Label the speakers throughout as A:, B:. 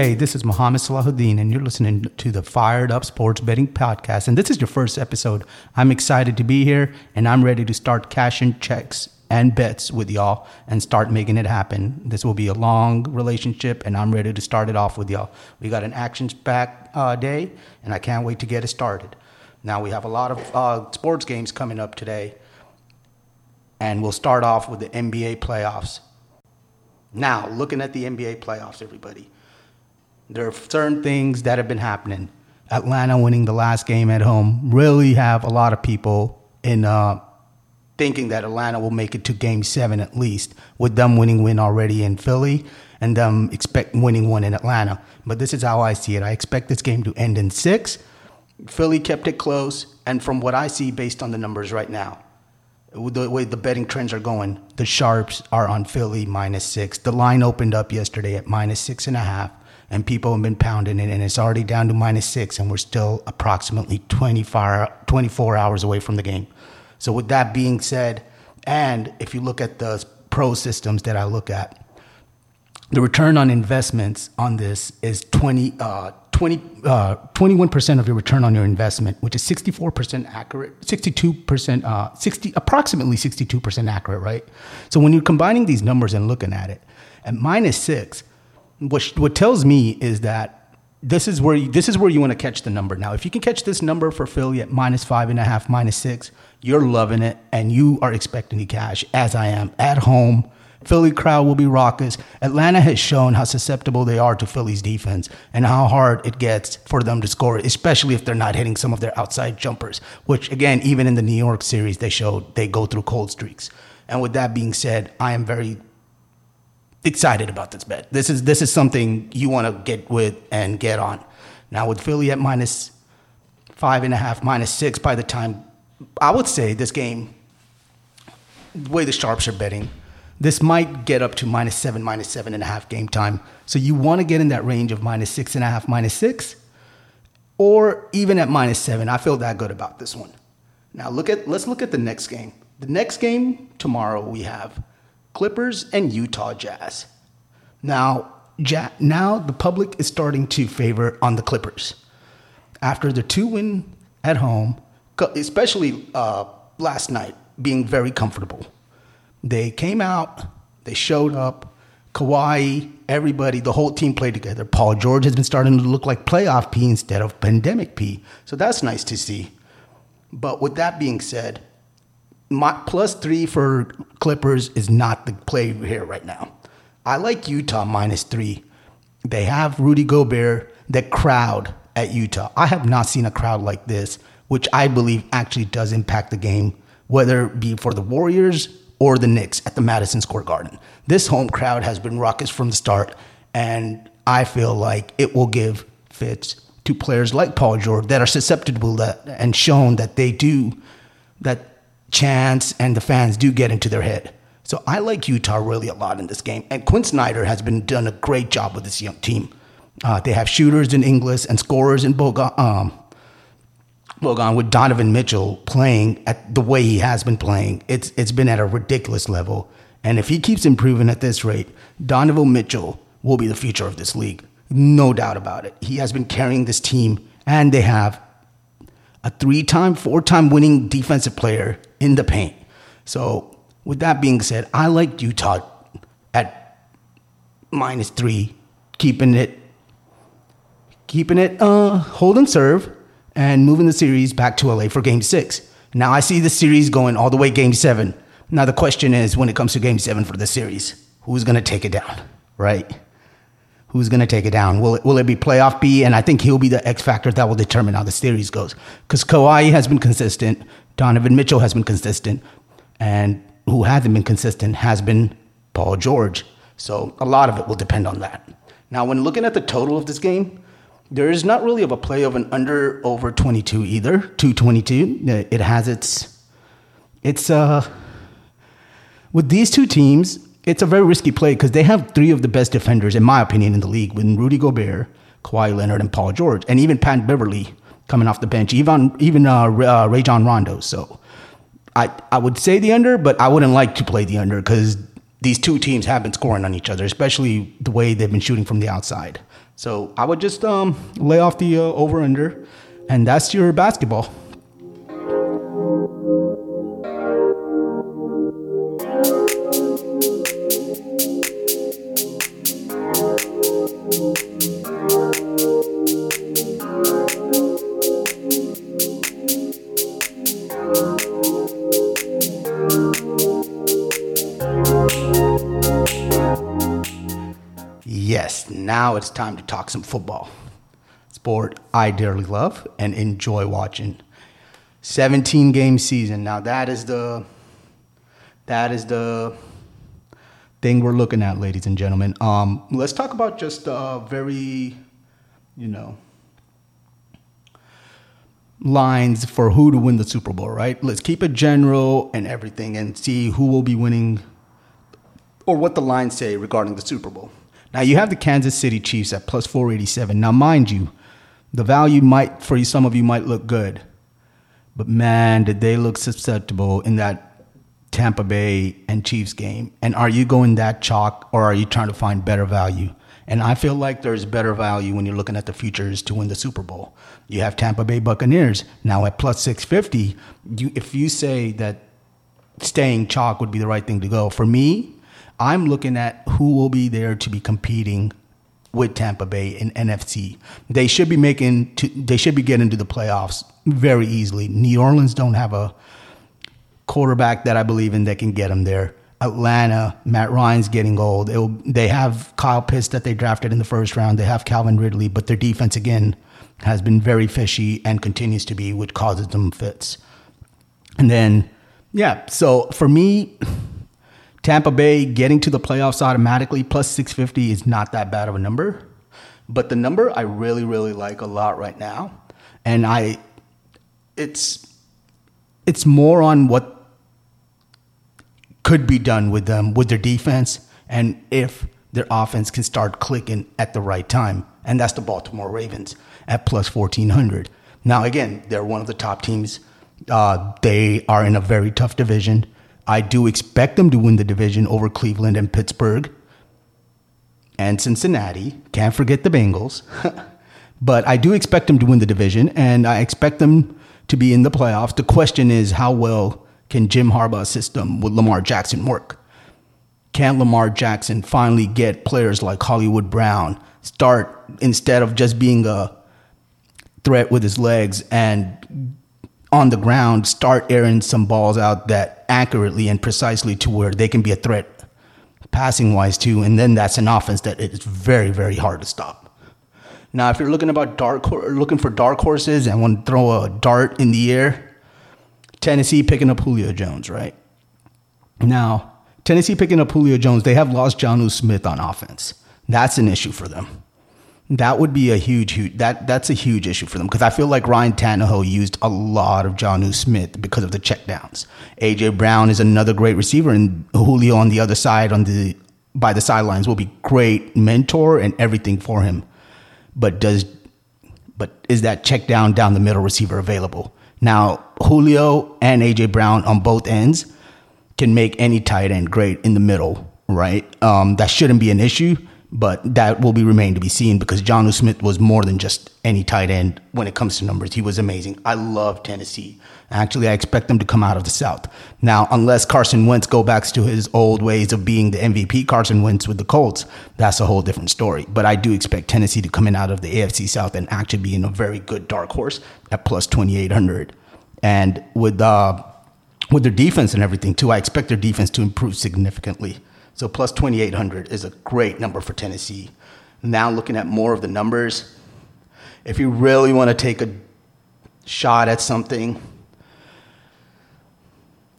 A: Hey, this is Mohammad Salahuddin, and you're listening to the Fired Up Sports Betting Podcast. And this is your first episode. I'm excited to be here, and I'm ready to start cashing checks and bets with y'all and start making it happen. This will be a long relationship, and I'm ready to start it off with y'all. We got an action packed uh, day, and I can't wait to get it started. Now, we have a lot of uh, sports games coming up today, and we'll start off with the NBA playoffs. Now, looking at the NBA playoffs, everybody there are certain things that have been happening. Atlanta winning the last game at home really have a lot of people in uh, thinking that Atlanta will make it to Game Seven at least, with them winning win already in Philly and them expect winning one in Atlanta. But this is how I see it. I expect this game to end in six. Philly kept it close, and from what I see, based on the numbers right now, the way the betting trends are going, the sharps are on Philly minus six. The line opened up yesterday at minus six and a half and people have been pounding it, and it's already down to minus six, and we're still approximately 24, 24 hours away from the game. So, with that being said, and if you look at the pro systems that I look at, the return on investments on this is 20, uh, 20, uh, 21% of your return on your investment, which is 64% accurate, 62%, uh, 60, approximately 62% accurate, right? So when you're combining these numbers and looking at it, at minus six, what what tells me is that this is where you, this is where you want to catch the number. Now, if you can catch this number for Philly at minus five and a half, minus six, you're loving it, and you are expecting to cash, as I am at home. Philly crowd will be raucous. Atlanta has shown how susceptible they are to Philly's defense and how hard it gets for them to score, especially if they're not hitting some of their outside jumpers, which again, even in the New York series, they showed they go through cold streaks. And with that being said, I am very excited about this bet. This is this is something you want to get with and get on. Now with Philly at minus five and a half, minus six by the time I would say this game, the way the sharps are betting, this might get up to minus seven, minus seven and a half game time. So you want to get in that range of minus six and a half, minus six, or even at minus seven. I feel that good about this one. Now look at let's look at the next game. The next game tomorrow we have Clippers and Utah Jazz. Now, ja- now the public is starting to favor on the Clippers after the two win at home, especially uh, last night, being very comfortable. They came out, they showed up. Kawhi, everybody, the whole team played together. Paul George has been starting to look like playoff P instead of pandemic P. So that's nice to see. But with that being said, my plus three for Clippers is not the play here right now. I like Utah minus three. They have Rudy Gobert, the crowd at Utah. I have not seen a crowd like this, which I believe actually does impact the game, whether it be for the Warriors or the Knicks at the Madison Square Garden. This home crowd has been raucous from the start, and I feel like it will give fits to players like Paul George that are susceptible that, and shown that they do that chance and the fans do get into their head. So I like Utah really a lot in this game. And Quin Snyder has been done a great job with this young team. Uh, they have shooters in Ingles and scorers in Bogan, um, Bogan with Donovan Mitchell playing at the way he has been playing. It's it's been at a ridiculous level. And if he keeps improving at this rate, Donovan Mitchell will be the future of this league. No doubt about it. He has been carrying this team, and they have a three time, four time winning defensive player in the paint. So, with that being said, I like Utah at minus three, keeping it, keeping it, uh, hold and serve, and moving the series back to LA for game six. Now, I see the series going all the way game seven. Now, the question is when it comes to game seven for the series, who's going to take it down, right? Who's going to take it down? Will it, will it be playoff P? And I think he'll be the X factor that will determine how the series goes. Because Kawhi has been consistent, Donovan Mitchell has been consistent, and who hasn't been consistent has been Paul George. So a lot of it will depend on that. Now, when looking at the total of this game, there is not really of a play of an under over 22 either, 222. It has its it's uh with these two teams, it's a very risky play because they have three of the best defenders, in my opinion, in the league, with Rudy Gobert, Kawhi Leonard, and Paul George, and even Pat Beverley coming off the bench, even even uh, uh, Rajon Rondo. So I I would say the under, but I wouldn't like to play the under because these two teams have been scoring on each other, especially the way they've been shooting from the outside. So I would just um, lay off the uh, over under, and that's your basketball. Some football. Sport I dearly love and enjoy watching. 17 game season. Now that is the that is the thing we're looking at, ladies and gentlemen. Um, let's talk about just uh, very, you know, lines for who to win the Super Bowl, right? Let's keep it general and everything and see who will be winning or what the lines say regarding the Super Bowl. Now you have the Kansas City Chiefs at plus 487. Now, mind you, the value might, for some of you, might look good. But man, did they look susceptible in that Tampa Bay and Chiefs game? And are you going that chalk or are you trying to find better value? And I feel like there's better value when you're looking at the futures to win the Super Bowl. You have Tampa Bay Buccaneers now at plus 650. You, if you say that staying chalk would be the right thing to go, for me, I'm looking at who will be there to be competing with Tampa Bay in NFC. They should be making to, they should be getting to the playoffs very easily. New Orleans don't have a quarterback that I believe in that can get them there. Atlanta, Matt Ryan's getting old. Will, they have Kyle Pitts that they drafted in the first round. They have Calvin Ridley, but their defense again has been very fishy and continues to be, which causes them fits. And then, yeah. So for me, Tampa Bay getting to the playoffs automatically plus 650 is not that bad of a number. But the number I really, really like a lot right now. And I it's it's more on what could be done with them with their defense and if their offense can start clicking at the right time. And that's the Baltimore Ravens at plus 1400. Now, again, they're one of the top teams. Uh, they are in a very tough division. I do expect them to win the division over Cleveland and Pittsburgh and Cincinnati. Can't forget the Bengals. but I do expect them to win the division and I expect them to be in the playoffs. The question is how well can Jim Harbaugh's system with Lamar Jackson work? Can Lamar Jackson finally get players like Hollywood Brown start instead of just being a threat with his legs and on the ground start airing some balls out that accurately and precisely to where they can be a threat passing wise too. And then that's an offense that it's very, very hard to stop. Now, if you're looking about dark, looking for dark horses and want to throw a dart in the air, Tennessee picking up Julio Jones, right? Now, Tennessee picking up Julio Jones, they have lost Jonnu Smith on offense. That's an issue for them. That would be a huge, huge that that's a huge issue for them because I feel like Ryan Tannehill used a lot of Jonnu Smith because of the checkdowns. AJ Brown is another great receiver, and Julio on the other side on the by the sidelines will be great mentor and everything for him. But does but is that check down down the middle receiver available? Now Julio and AJ Brown on both ends can make any tight end great in the middle, right? Um, that shouldn't be an issue but that will be remain to be seen because Jonnu Smith was more than just any tight end when it comes to numbers. He was amazing. I love Tennessee. Actually, I expect them to come out of the South. Now, unless Carson Wentz go back to his old ways of being the MVP Carson Wentz with the Colts, that's a whole different story. But I do expect Tennessee to come in out of the AFC South and actually be in a very good dark horse at plus 2,800. And with, uh, with their defense and everything, too, I expect their defense to improve significantly. So plus 2,800 is a great number for Tennessee. Now looking at more of the numbers, if you really want to take a shot at something,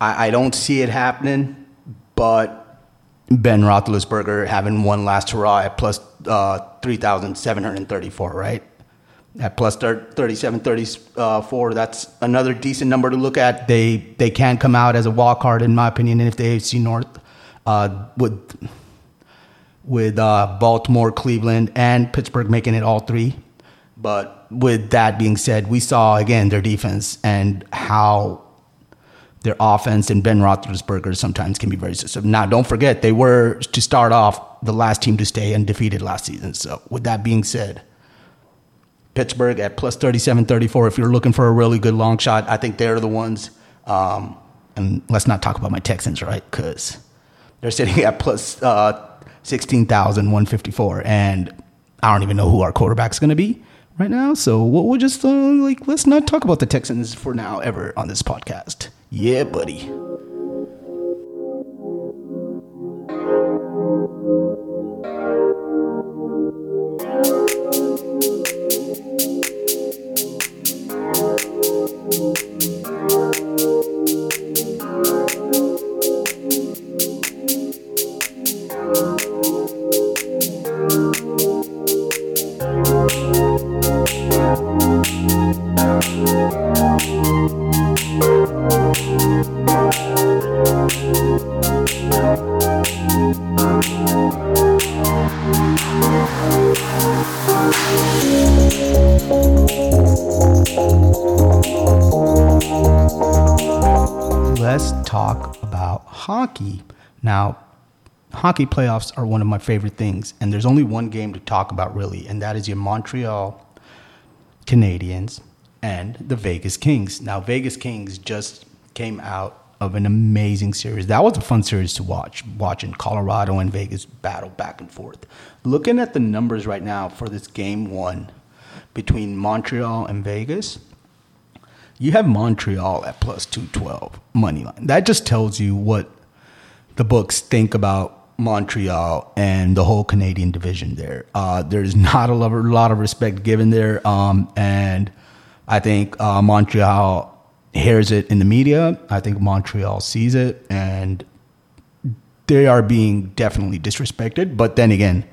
A: I, I don't see it happening, but Ben Roethlisberger having one last hurrah at plus uh, 3,734, right? at plus 37 34 that's another decent number to look at they they can come out as a wild card in my opinion and if the AFC North uh, with with uh, Baltimore Cleveland and Pittsburgh making it all three but with that being said we saw again their defense and how their offense and Ben Roethlisberger sometimes can be very successful. Now, don't forget, they were to start off the last team to stay undefeated last season. So, with that being said, Pittsburgh at plus 37 34. If you're looking for a really good long shot, I think they're the ones. Um, and let's not talk about my Texans, right? Because they're sitting at plus, uh, 16,154. And I don't even know who our quarterback's going to be right now. So we'll, we'll just, uh, like, let's not talk about the Texans for now ever on this podcast. Yeah, buddy. Hockey playoffs are one of my favorite things, and there's only one game to talk about really, and that is your Montreal Canadiens and the Vegas Kings. Now, Vegas Kings just came out of an amazing series. That was a fun series to watch, watching Colorado and Vegas battle back and forth. Looking at the numbers right now for this game one between Montreal and Vegas, you have Montreal at plus 212 money line. That just tells you what the books think about Montreal and the whole Canadian division there. Uh, there's not a lot of respect given there. Um, and I think uh, Montreal hears it in the media. I think Montreal sees it and they are being definitely disrespected. But then again,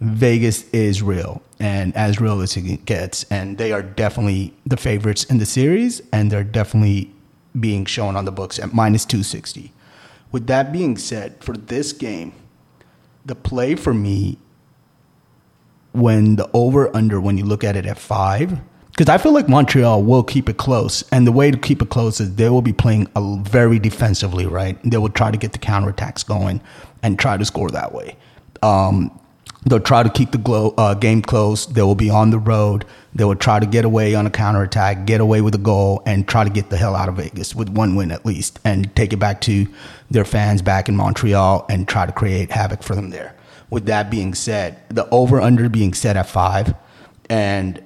A: Vegas is real and as real as it gets. And they are definitely the favorites in the series, and they're definitely being shown on the books at minus 260. With that being said, for this game, the play for me, when the over under, when you look at it at five, because I feel like Montreal will keep it close. And the way to keep it close is they will be playing very defensively, right? They will try to get the counterattacks going and try to score that way. Um, They'll try to keep the glow, uh, game close. They will be on the road. They will try to get away on a counterattack, get away with a goal, and try to get the hell out of Vegas with one win at least, and take it back to their fans back in Montreal and try to create havoc for them there. With that being said, the over under being set at five, and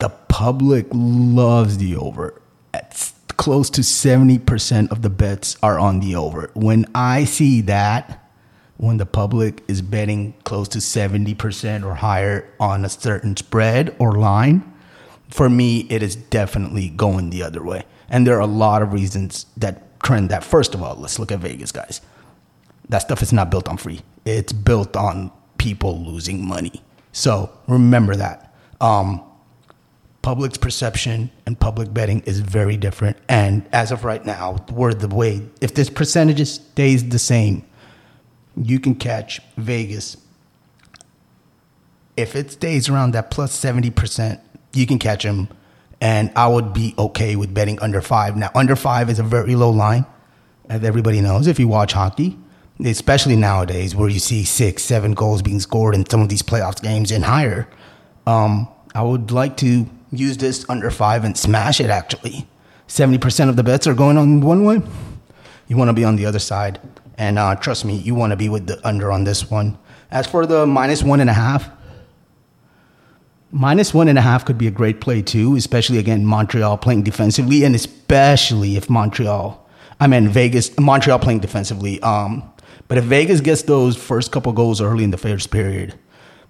A: the public loves the over. It's close to 70% of the bets are on the over. When I see that, when the public is betting close to 70% or higher on a certain spread or line, for me, it is definitely going the other way. And there are a lot of reasons that trend that. First of all, let's look at Vegas, guys. That stuff is not built on free, it's built on people losing money. So remember that. Um, public's perception and public betting is very different. And as of right now, we're the way, if this percentage stays the same, you can catch Vegas. If it stays around that plus 70%, you can catch them. And I would be okay with betting under five. Now, under five is a very low line, as everybody knows if you watch hockey, especially nowadays where you see six, seven goals being scored in some of these playoffs games and higher. Um, I would like to use this under five and smash it actually. 70% of the bets are going on one way. You want to be on the other side. And uh, trust me, you want to be with the under on this one. As for the minus one and a half, minus one and a half could be a great play too, especially again Montreal playing defensively, and especially if Montreal, I mean Vegas, Montreal playing defensively. Um, but if Vegas gets those first couple goals early in the first period,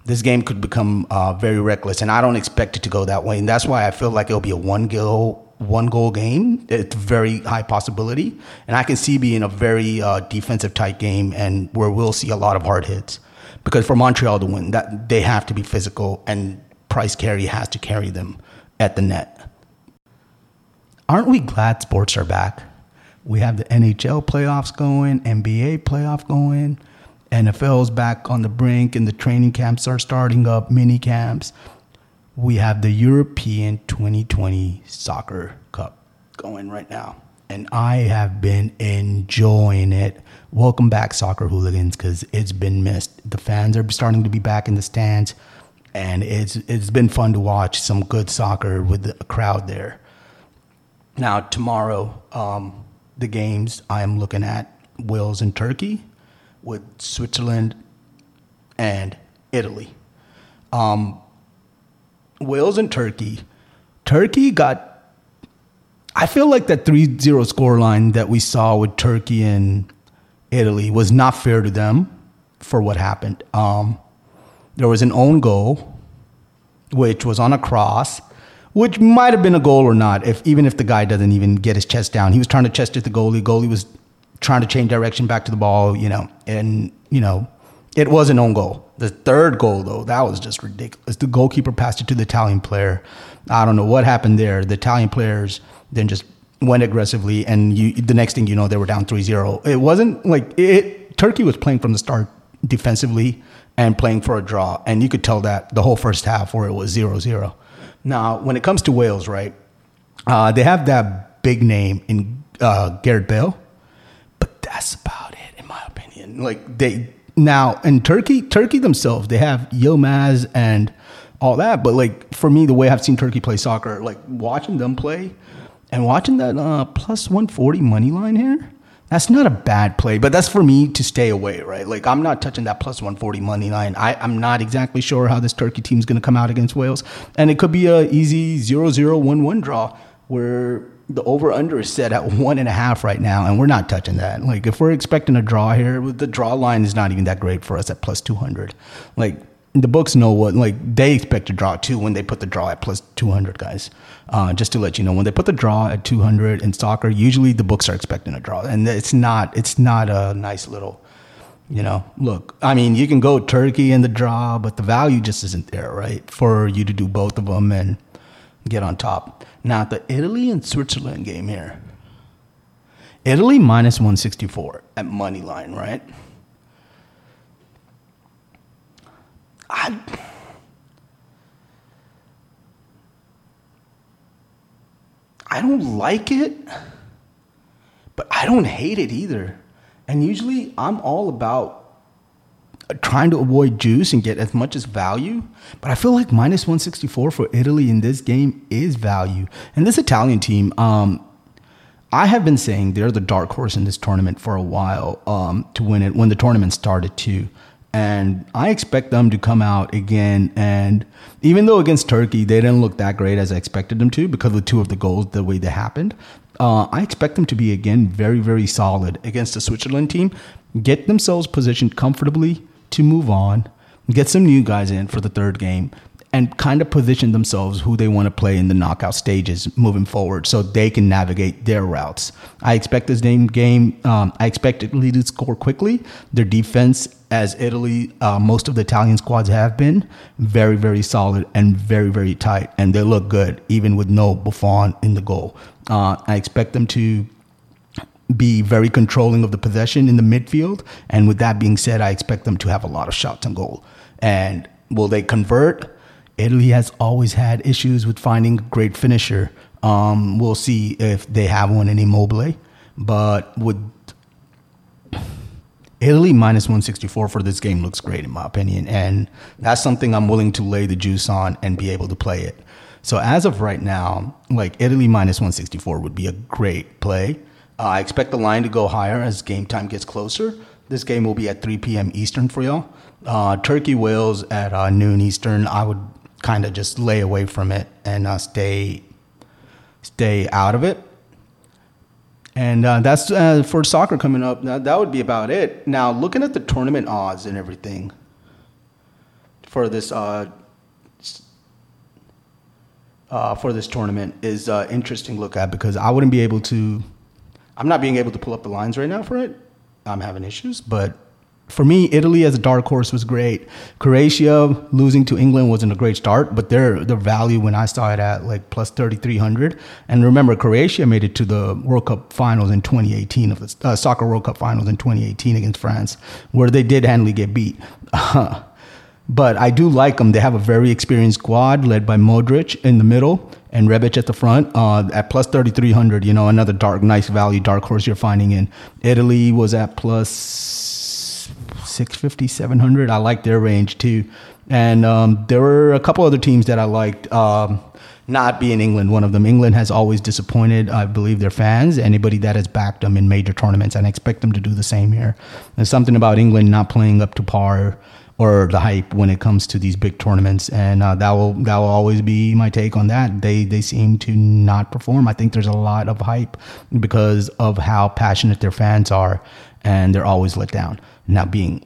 A: this game could become uh, very reckless, and I don't expect it to go that way. And that's why I feel like it'll be a one goal one goal game. It's very high possibility, and I can see being a very uh, defensive tight game, and where we'll see a lot of hard hits. because for Montreal to win, that they have to be physical, and Price Carey has to carry them at the net. Aren't we glad sports are back? We have the NHL playoffs going, NBA playoff going, NFL's back on the brink, and the training camps are starting up, mini camps. We have the European 2020 Soccer Cup going right now and I have been enjoying it. Welcome back, soccer hooligans, because it's been missed. The fans are starting to be back in the stands, and it's it's been fun to watch some good soccer with the crowd there. Now tomorrow, um, the games I am looking at Wales and Turkey, with Switzerland and Italy. Um, Wales and Turkey. Turkey got I feel like that 3 0 scoreline that we saw with Turkey and Italy was not fair to them for what happened. Um, there was an own goal, which was on a cross, which might have been a goal or not, if even if the guy doesn't even get his chest down. He was trying to chest it the goalie. Goalie was trying to change direction back to the ball, you know, and, you know, it was an own goal. The third goal, though, that was just ridiculous. The goalkeeper passed it to the Italian player. I don't know what happened there. The Italian players then just went aggressively, and you the next thing you know, they were down 3-0. It wasn't like it. Turkey was playing from the start defensively and playing for a draw, and you could tell that the whole first half where it was 0-0. Now, when it comes to Wales, right, uh, they have that big name in uh, Gareth Bale, but that's about it, in my opinion. Like they now in Turkey, Turkey themselves, they have Yilmaz and all that, but like for me, the way I've seen Turkey play soccer, like watching them play and watching that uh, plus 140 money line here, that's not a bad play, but that's for me to stay away, right? Like I'm not touching that plus 140 money line. I, I'm not exactly sure how this Turkey team is going to come out against Wales, and it could be a easy 0-0-1-1 draw where the over under is set at one and a half right now, and we're not touching that. Like if we're expecting a draw here, the draw line is not even that great for us at plus 200. Like the books know what like they expect to draw too when they put the draw at plus 200 guys uh, just to let you know when they put the draw at 200 in soccer usually the books are expecting a draw and it's not it's not a nice little you know look i mean you can go turkey in the draw but the value just isn't there right for you to do both of them and get on top now the italy and switzerland game here italy minus 164 at money line right I, I don't like it, but I don't hate it either. And usually I'm all about trying to avoid juice and get as much as value. But I feel like minus 164 for Italy in this game is value. And this Italian team, um, I have been saying they're the dark horse in this tournament for a while um, to win it when the tournament started too. And I expect them to come out again. And even though against Turkey, they didn't look that great as I expected them to because of two of the goals, the way they happened, uh, I expect them to be again very, very solid against the Switzerland team. Get themselves positioned comfortably to move on, get some new guys in for the third game, and kind of position themselves who they want to play in the knockout stages moving forward so they can navigate their routes. I expect this game game. Um, I expect Italy to score quickly. Their defense, as Italy, uh, most of the Italian squads have been, very very solid and very very tight, and they look good even with no Buffon in the goal. Uh, I expect them to be very controlling of the possession in the midfield. And with that being said, I expect them to have a lot of shots on goal. And will they convert? Italy has always had issues with finding a great finisher. Um, we'll see if they have one in Immobile, but with Italy minus 164 for this game looks great in my opinion, and that's something I'm willing to lay the juice on and be able to play it. So as of right now, like Italy minus 164 would be a great play. Uh, I expect the line to go higher as game time gets closer. This game will be at 3 p.m. Eastern for y'all. Uh, Turkey Wales at uh, noon Eastern. I would kind of just lay away from it and uh, stay stay out of it. And uh, that's uh, for soccer coming up. That would be about it. Now, looking at the tournament odds and everything for this for this tournament is uh, interesting look at because I wouldn't be able to. I'm not being able to pull up the lines right now for it. I'm having issues, but for me, Italy as a dark horse was great. Croatia losing to England wasn't a great start, but their their value when I saw it at like plus thirty three hundred. And remember, Croatia made it to the World Cup finals in 2018 of the uh, soccer World Cup finals in 2018 against France, where they did handily get beat. but I do like them. They have a very experienced squad led by Modric in the middle and Rebic at the front uh, at plus 3,300. You know, another dark, nice value dark horse you're finding in. Italy was at plus 650, 700. I like their range too. And um, there were a couple other teams that I liked. Um, not being England, one of them. England has always disappointed, I believe, their fans, anybody that has backed them in major tournaments, and I expect them to do the same here. There's something about England not playing up to par or the hype when it comes to these big tournaments, and uh, that will that will always be my take on that. They they seem to not perform. I think there's a lot of hype because of how passionate their fans are, and they're always let down. Now being